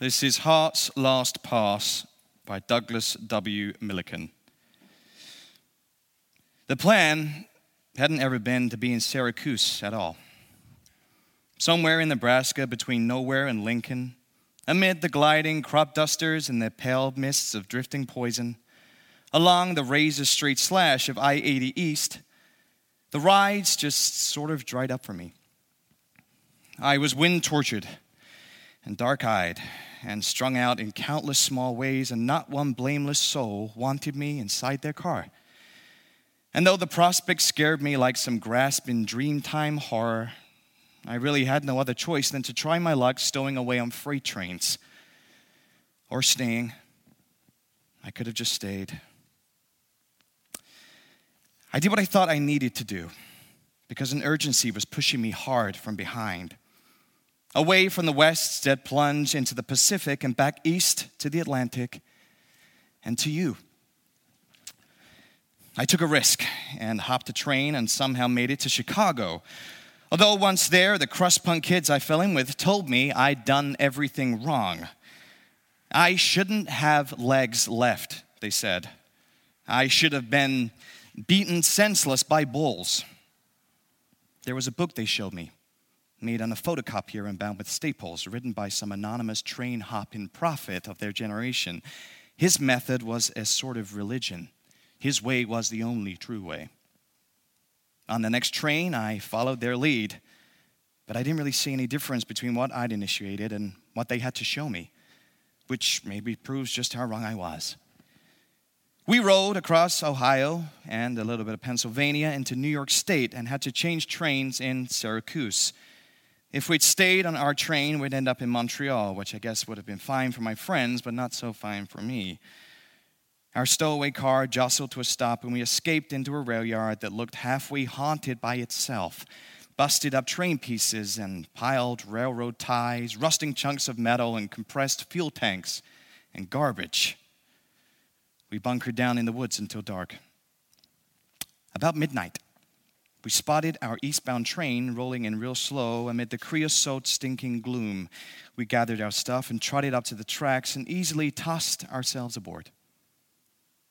This is Heart's Last Pass by Douglas W. Milliken. The plan hadn't ever been to be in Syracuse at all. Somewhere in Nebraska between nowhere and Lincoln, amid the gliding crop dusters and the pale mists of drifting poison, along the razor straight slash of I 80 East, the rides just sort of dried up for me. I was wind tortured and dark eyed and strung out in countless small ways, and not one blameless soul wanted me inside their car. And though the prospect scared me like some grasping dreamtime horror, I really had no other choice than to try my luck stowing away on freight trains or staying. I could have just stayed. I did what I thought I needed to do because an urgency was pushing me hard from behind. Away from the west dead plunge into the Pacific and back east to the Atlantic and to you. I took a risk and hopped a train and somehow made it to Chicago. Although once there, the crust punk kids I fell in with told me I'd done everything wrong. I shouldn't have legs left, they said. I should have been beaten senseless by bulls. There was a book they showed me, made on a photocopier and bound with staples, written by some anonymous train hopping prophet of their generation. His method was a sort of religion, his way was the only true way. On the next train, I followed their lead, but I didn't really see any difference between what I'd initiated and what they had to show me, which maybe proves just how wrong I was. We rode across Ohio and a little bit of Pennsylvania into New York State and had to change trains in Syracuse. If we'd stayed on our train, we'd end up in Montreal, which I guess would have been fine for my friends, but not so fine for me. Our stowaway car jostled to a stop, and we escaped into a rail yard that looked halfway haunted by itself. Busted up train pieces and piled railroad ties, rusting chunks of metal, and compressed fuel tanks and garbage. We bunkered down in the woods until dark. About midnight, we spotted our eastbound train rolling in real slow amid the creosote stinking gloom. We gathered our stuff and trotted up to the tracks and easily tossed ourselves aboard.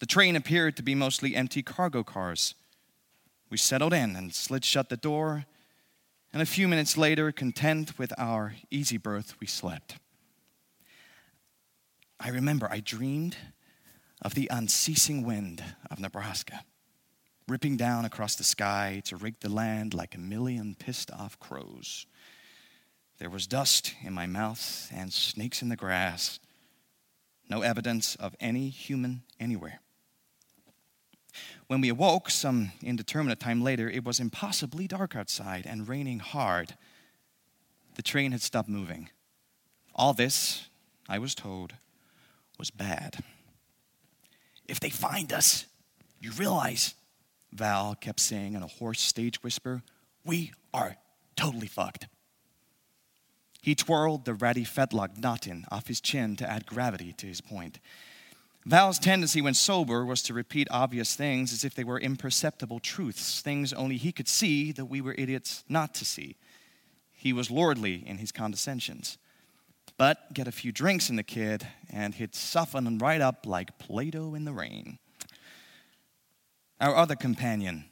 The train appeared to be mostly empty cargo cars. We settled in and slid shut the door, and a few minutes later, content with our easy berth, we slept. I remember I dreamed of the unceasing wind of Nebraska, ripping down across the sky to rake the land like a million pissed off crows. There was dust in my mouth and snakes in the grass, no evidence of any human anywhere. When we awoke, some indeterminate time later, it was impossibly dark outside and raining hard. The train had stopped moving. All this, I was told, was bad. If they find us, you realize, Val kept saying in a hoarse stage whisper, we are totally fucked. He twirled the ratty fetlock knotting off his chin to add gravity to his point. Val's tendency when sober was to repeat obvious things as if they were imperceptible truths, things only he could see that we were idiots not to see. He was lordly in his condescensions. But get a few drinks in the kid, and he'd soften right up like Play Doh in the rain. Our other companion,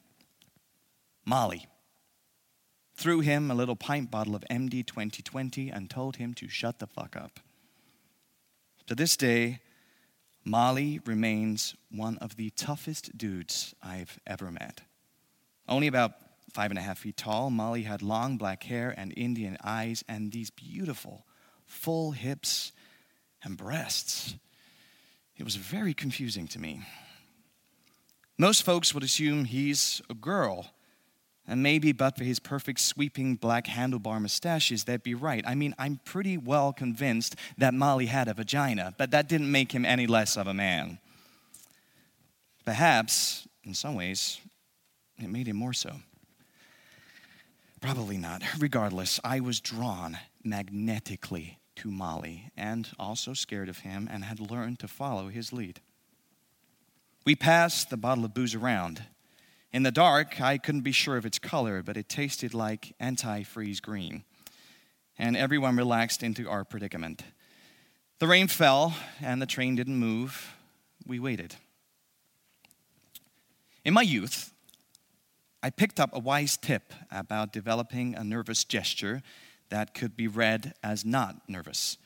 Molly, threw him a little pint bottle of MD 2020 and told him to shut the fuck up. To this day, Molly remains one of the toughest dudes I've ever met. Only about five and a half feet tall, Molly had long black hair and Indian eyes and these beautiful, full hips and breasts. It was very confusing to me. Most folks would assume he's a girl, and maybe but for his perfect sweeping black handlebar mustaches, they'd be right. I mean, I'm pretty well convinced that Molly had a vagina, but that didn't make him any less of a man. Perhaps, in some ways, it made him more so. Probably not. Regardless, I was drawn magnetically to Molly and also scared of him and had learned to follow his lead. We passed the bottle of booze around. In the dark, I couldn't be sure of its color, but it tasted like antifreeze green. And everyone relaxed into our predicament. The rain fell and the train didn't move. We waited. In my youth, I picked up a wise tip about developing a nervous gesture that could be read as not nervous,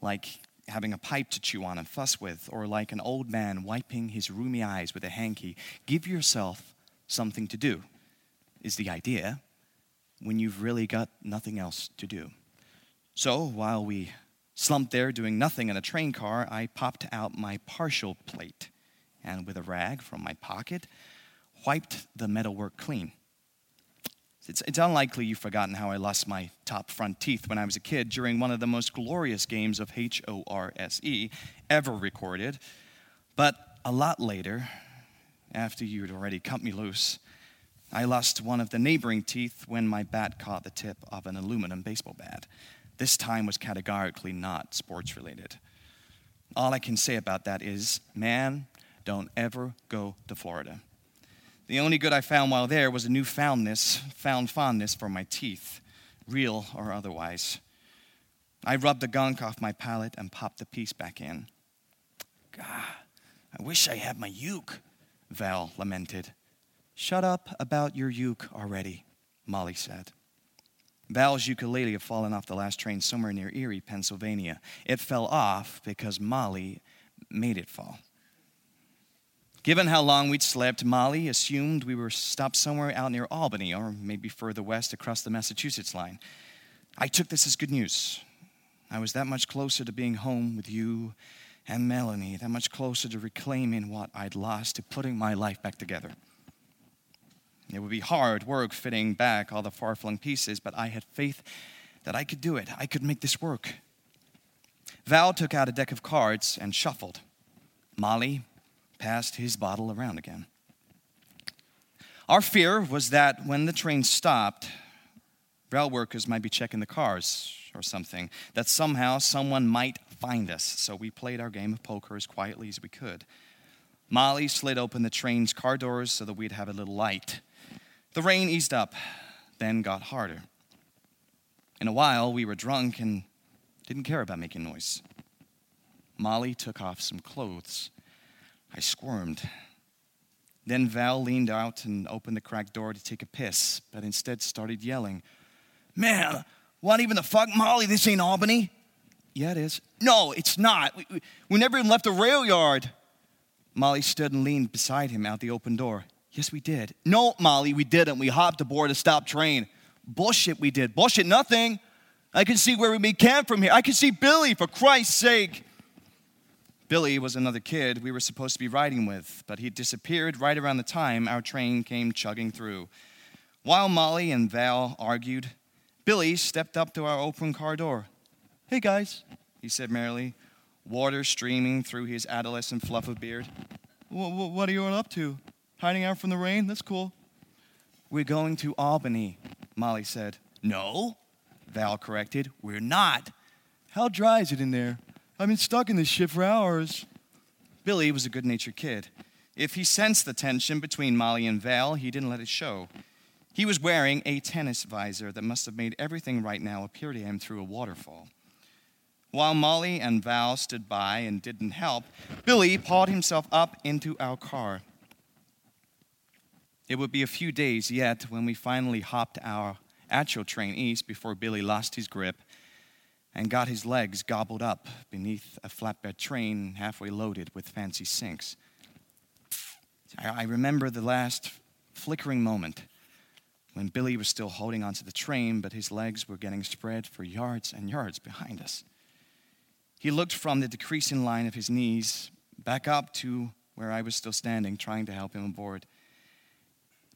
like having a pipe to chew on and fuss with, or like an old man wiping his rheumy eyes with a hanky. Give yourself something to do, is the idea, when you've really got nothing else to do. So while we slumped there doing nothing in a train car, I popped out my partial plate and with a rag from my pocket, wiped the metalwork clean. It's, it's, unlikely you've forgotten how I lost my top front teeth when I was a kid during one of the most glorious games of H O R S E ever recorded. But a lot later, after you'd already cut me loose, I lost one of the neighboring teeth when my bat caught the tip of an aluminum baseball bat. This time was categorically not sports related. All I can say about that is, man, don't ever go to Florida. The only good I found while there was a new foundness, found fondness for my teeth, real or otherwise. I rubbed the gunk off my palate and popped the piece back in. God, I wish I had my uke, Val lamented. Shut up about your uke already, Molly said. Val's ukulele had fallen off the last train somewhere near Erie, Pennsylvania. It fell off because Molly made it fall. Given how long we'd slept, Molly assumed we were stopped somewhere out near Albany or maybe further west across the Massachusetts line. I took this as good news. I was that much closer to being home with you and Melanie, that much closer to reclaiming what I'd lost, to putting my life back together. It would be hard work fitting back all the far flung pieces, but I had faith that I could do it. I could make this work. Val took out a deck of cards and shuffled. Molly passed his bottle around again. Our fear was that when the train stopped, rail workers might be checking the cars or something, that somehow someone might find us. So we played our game of poker as quietly as we could. Molly slid open the train's car doors so that we'd have a little light. The rain eased up, then got harder. In a while, we were drunk and didn't care about making noise. Molly took off some clothes I squirmed. Then Val leaned out and opened the cracked door to take a piss, but instead started yelling, Man, what even the fuck, Molly? This ain't Albany. Yeah, it is. No, it's not. We, we, we never even left the rail yard. Molly stood and leaned beside him out the open door. Yes, we did. No, Molly, we didn't. We hopped aboard a stop train. Bullshit, we did. Bullshit, nothing. I can see where we made camp from here. I can see Billy, for Christ's sake. Billy was another kid we were supposed to be riding with, but he disappeared right around the time our train came chugging through. While Molly and Val argued, Billy stepped up to our open car door. Hey guys, he said merrily, water streaming through his adolescent fluff of beard. What are you all up to? Hiding out from the rain? That's cool. We're going to Albany, Molly said. No, Val corrected. We're not. How dry is it in there? I've been stuck in this shit for hours. Billy was a good natured kid. If he sensed the tension between Molly and Val, he didn't let it show. He was wearing a tennis visor that must have made everything right now appear to him through a waterfall. While Molly and Val stood by and didn't help, Billy pawed himself up into our car. It would be a few days yet when we finally hopped our actual train east before Billy lost his grip and got his legs gobbled up beneath a flatbed train halfway loaded with fancy sinks. I remember the last flickering moment when Billy was still holding onto the train, but his legs were getting spread for yards and yards behind us. He looked from the decreasing line of his knees back up to where I was still standing, trying to help him aboard.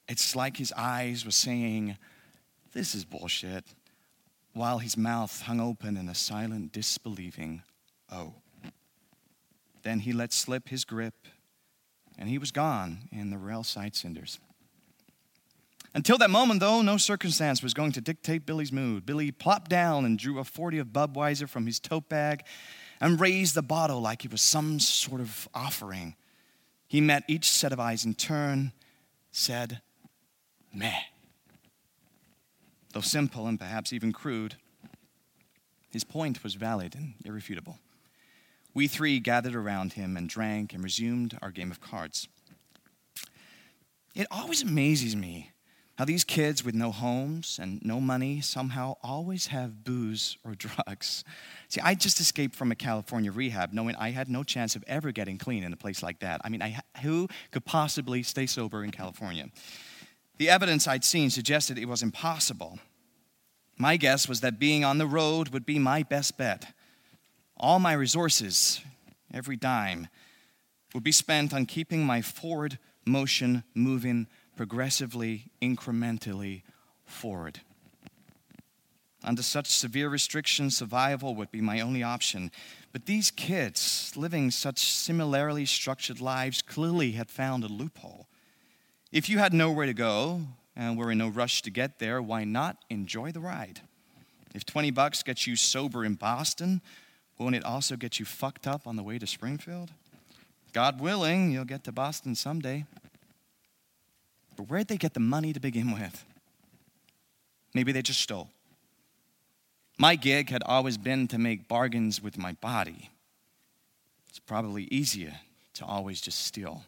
It's like his eyes were saying, This is bullshit while his mouth hung open in a silent, disbelieving oh. Then he let slip his grip, and he was gone in the rail side cinders. Until that moment, though, no circumstance was going to dictate Billy's mood. Billy plopped down and drew a 40 of Budweiser from his tote bag and raised the bottle like it was some sort of offering. He met each set of eyes in turn, said, Meh. Though simple and perhaps even crude, his point was valid and irrefutable. We three gathered around him and drank and resumed our game of cards. It always amazes me how these kids with no homes and no money somehow always have booze or drugs. See, I just escaped from a California rehab knowing I had no chance of ever getting clean in a place like that. I mean, I, who could possibly stay sober in California? The evidence I'd seen suggested it was impossible. My guess was that being on the road would be my best bet. All my resources, every dime, would be spent on keeping my forward motion moving progressively, incrementally forward. Under such severe restrictions, survival would be my only option. But these kids, living such similarly structured lives, clearly had found a loophole. If you had nowhere to go and were in no rush to get there, why not enjoy the ride? If 20 bucks gets you sober in Boston, won't it also get you fucked up on the way to Springfield? God willing, you'll get to Boston someday. But where'd they get the money to begin with? Maybe they just stole. My gig had always been to make bargains with my body. It's probably easier to always just steal.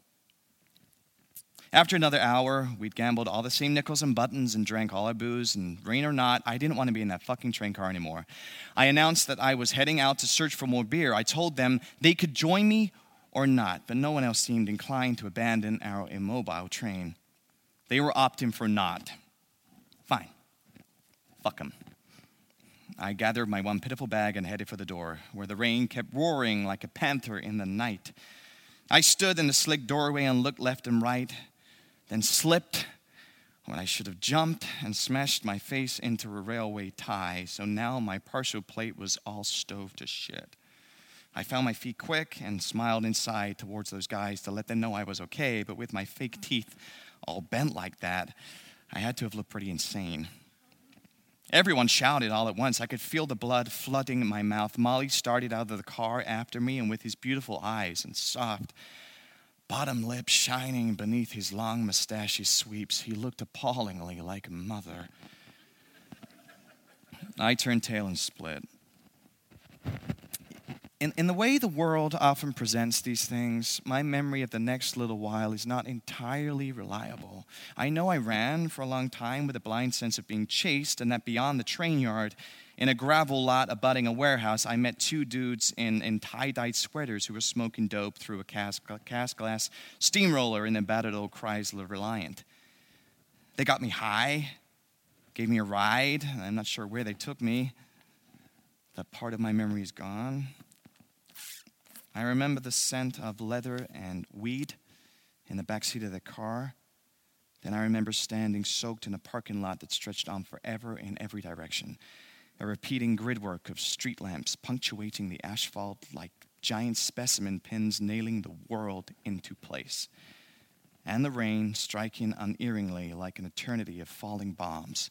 After another hour, we'd gambled all the same nickels and buttons and drank all our booze, and rain or not, I didn't want to be in that fucking train car anymore. I announced that I was heading out to search for more beer. I told them they could join me or not, but no one else seemed inclined to abandon our immobile train. They were opting for not. Fine. Fuck them. I gathered my one pitiful bag and headed for the door, where the rain kept roaring like a panther in the night. I stood in the slick doorway and looked left and right then slipped when I should have jumped and smashed my face into a railway tie, so now my partial plate was all stove to shit. I found my feet quick and smiled inside towards those guys to let them know I was okay, but with my fake teeth all bent like that, I had to have looked pretty insane. Everyone shouted all at once. I could feel the blood flooding my mouth. Molly started out of the car after me, and with his beautiful eyes and soft, bottom lip shining beneath his long mustachy sweeps, he looked appallingly like a mother. I turned tail and split. In, in the way the world often presents these things, my memory of the next little while is not entirely reliable. I know I ran for a long time with a blind sense of being chased, and that beyond the train yard, in a gravel lot abutting a warehouse, I met two dudes in, in tie dyed sweaters who were smoking dope through a cast, cast glass steamroller in a battered old Chrysler Reliant. They got me high, gave me a ride. I'm not sure where they took me. That part of my memory is gone. I remember the scent of leather and weed in the backseat of the car. Then I remember standing soaked in a parking lot that stretched on forever in every direction a repeating gridwork of street lamps punctuating the asphalt like giant specimen pins nailing the world into place, and the rain striking unerringly like an eternity of falling bombs,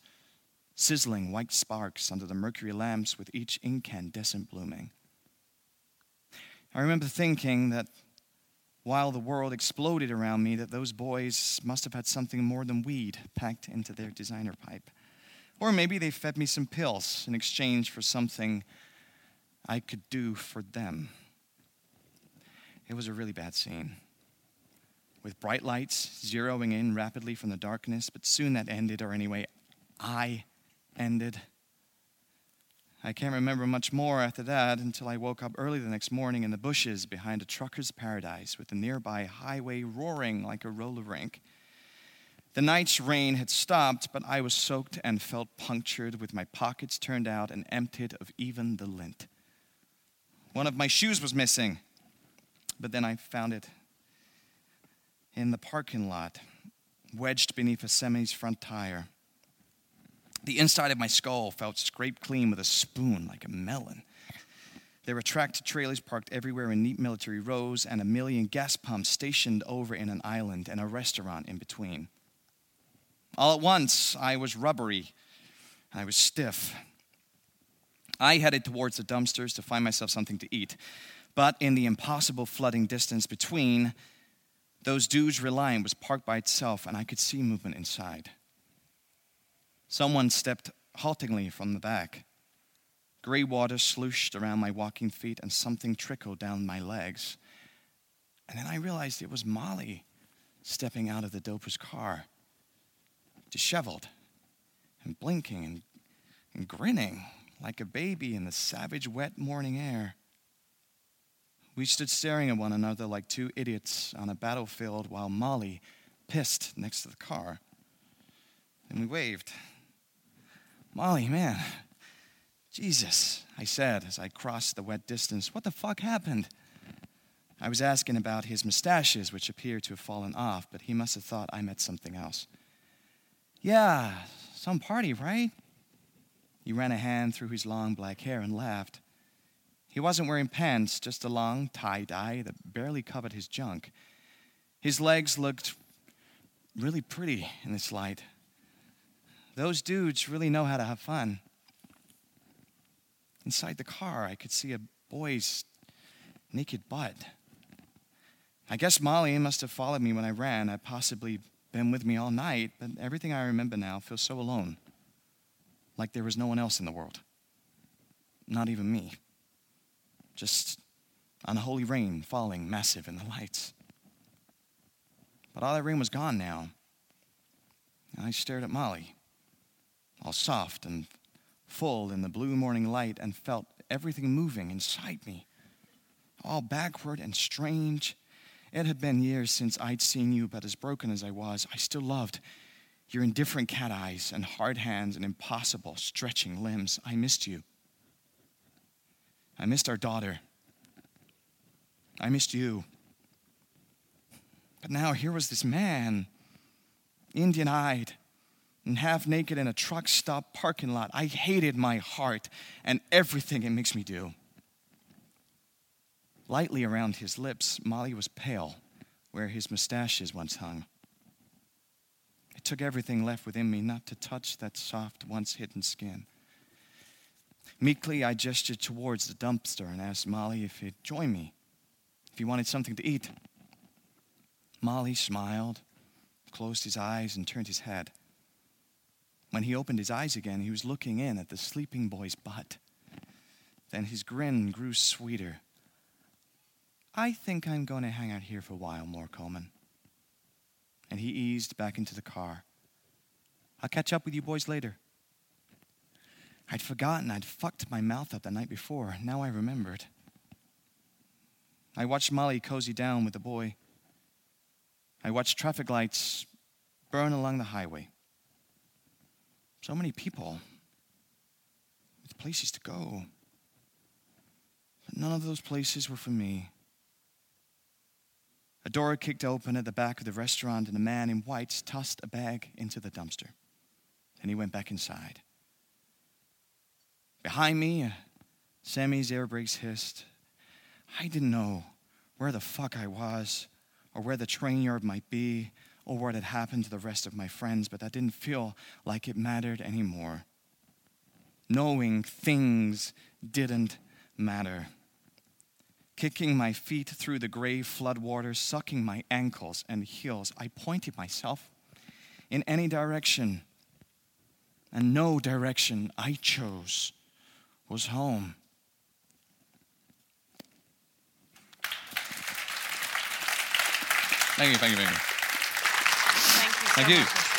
sizzling white sparks under the mercury lamps with each incandescent blooming. I remember thinking that while the world exploded around me, that those boys must have had something more than weed packed into their designer pipe. Or maybe they fed me some pills in exchange for something I could do for them. It was a really bad scene. With bright lights zeroing in rapidly from the darkness, but soon that ended, or anyway, I ended. I can't remember much more after that until I woke up early the next morning in the bushes behind a trucker's paradise with the nearby highway roaring like a roller rink. The night's rain had stopped, but I was soaked and felt punctured, with my pockets turned out and emptied of even the lint. One of my shoes was missing, but then I found it in the parking lot, wedged beneath a semi's front tire. The inside of my skull felt scraped clean with a spoon like a melon. There were tractor trailers parked everywhere in neat military rows, and a million gas pumps stationed over in an island, and a restaurant in between. All at once, I was rubbery. I was stiff. I headed towards the dumpsters to find myself something to eat. But in the impossible flooding distance between, those dudes Reliant was parked by itself, and I could see movement inside. Someone stepped haltingly from the back. Gray water slooshed around my walking feet, and something trickled down my legs. And then I realized it was Molly stepping out of the doper's car, disheveled and blinking and, and grinning like a baby in the savage, wet morning air. We stood staring at one another like two idiots on a battlefield while Molly pissed next to the car. And we waved. Molly, man, Jesus, I said as I crossed the wet distance, what the fuck happened? I was asking about his mustaches, which appeared to have fallen off, but he must have thought I meant something else. Yeah, some party, right? He ran a hand through his long black hair and laughed. He wasn't wearing pants, just a long tie dye that barely covered his junk. His legs looked really pretty in this light. Those dudes really know how to have fun. Inside the car, I could see a boy's naked butt. I guess Molly must have followed me when I ran. I'd possibly been with me all night, but everything I remember now feels so alone. Like there was no one else in the world. Not even me. Just unholy rain falling massive in the lights. But all that rain was gone now. And I stared at Molly, all soft and full in the blue morning light, and felt everything moving inside me, all backward and strange it had been years since I'd seen you, but as broken as I was, I still loved your indifferent cat eyes and hard hands and impossible stretching limbs. I missed you. I missed our daughter. I missed you. But now here was this man, Indian eyed and half naked in a truck stop parking lot. I hated my heart and everything it makes me do. Lightly around his lips, Molly was pale, where his mustaches once hung. It took everything left within me not to touch that soft, once hidden skin. Meekly, I gestured towards the dumpster and asked Molly if he'd join me, if he wanted something to eat. Molly smiled, closed his eyes, and turned his head. When he opened his eyes again, he was looking in at the sleeping boy's butt. Then his grin grew sweeter I think I'm going to hang out here for a while more, Coleman. And he eased back into the car. I'll catch up with you boys later. I'd forgotten I'd fucked my mouth up the night before. Now I remembered. I watched Molly cozy down with the boy. I watched traffic lights burn along the highway. So many people with places to go. But none of those places were for me. A door kicked open at the back of the restaurant, and a man in white tossed a bag into the dumpster. Then he went back inside. Behind me, semis' air brakes hissed. I didn't know where the fuck I was, or where the train yard might be, or what had happened to the rest of my friends, but that didn't feel like it mattered anymore. Knowing things didn't matter kicking my feet through the gray floodwaters, sucking my ankles and heels. I pointed myself in any direction, and no direction I chose was home. Thank you, thank you, thank you. Thank you.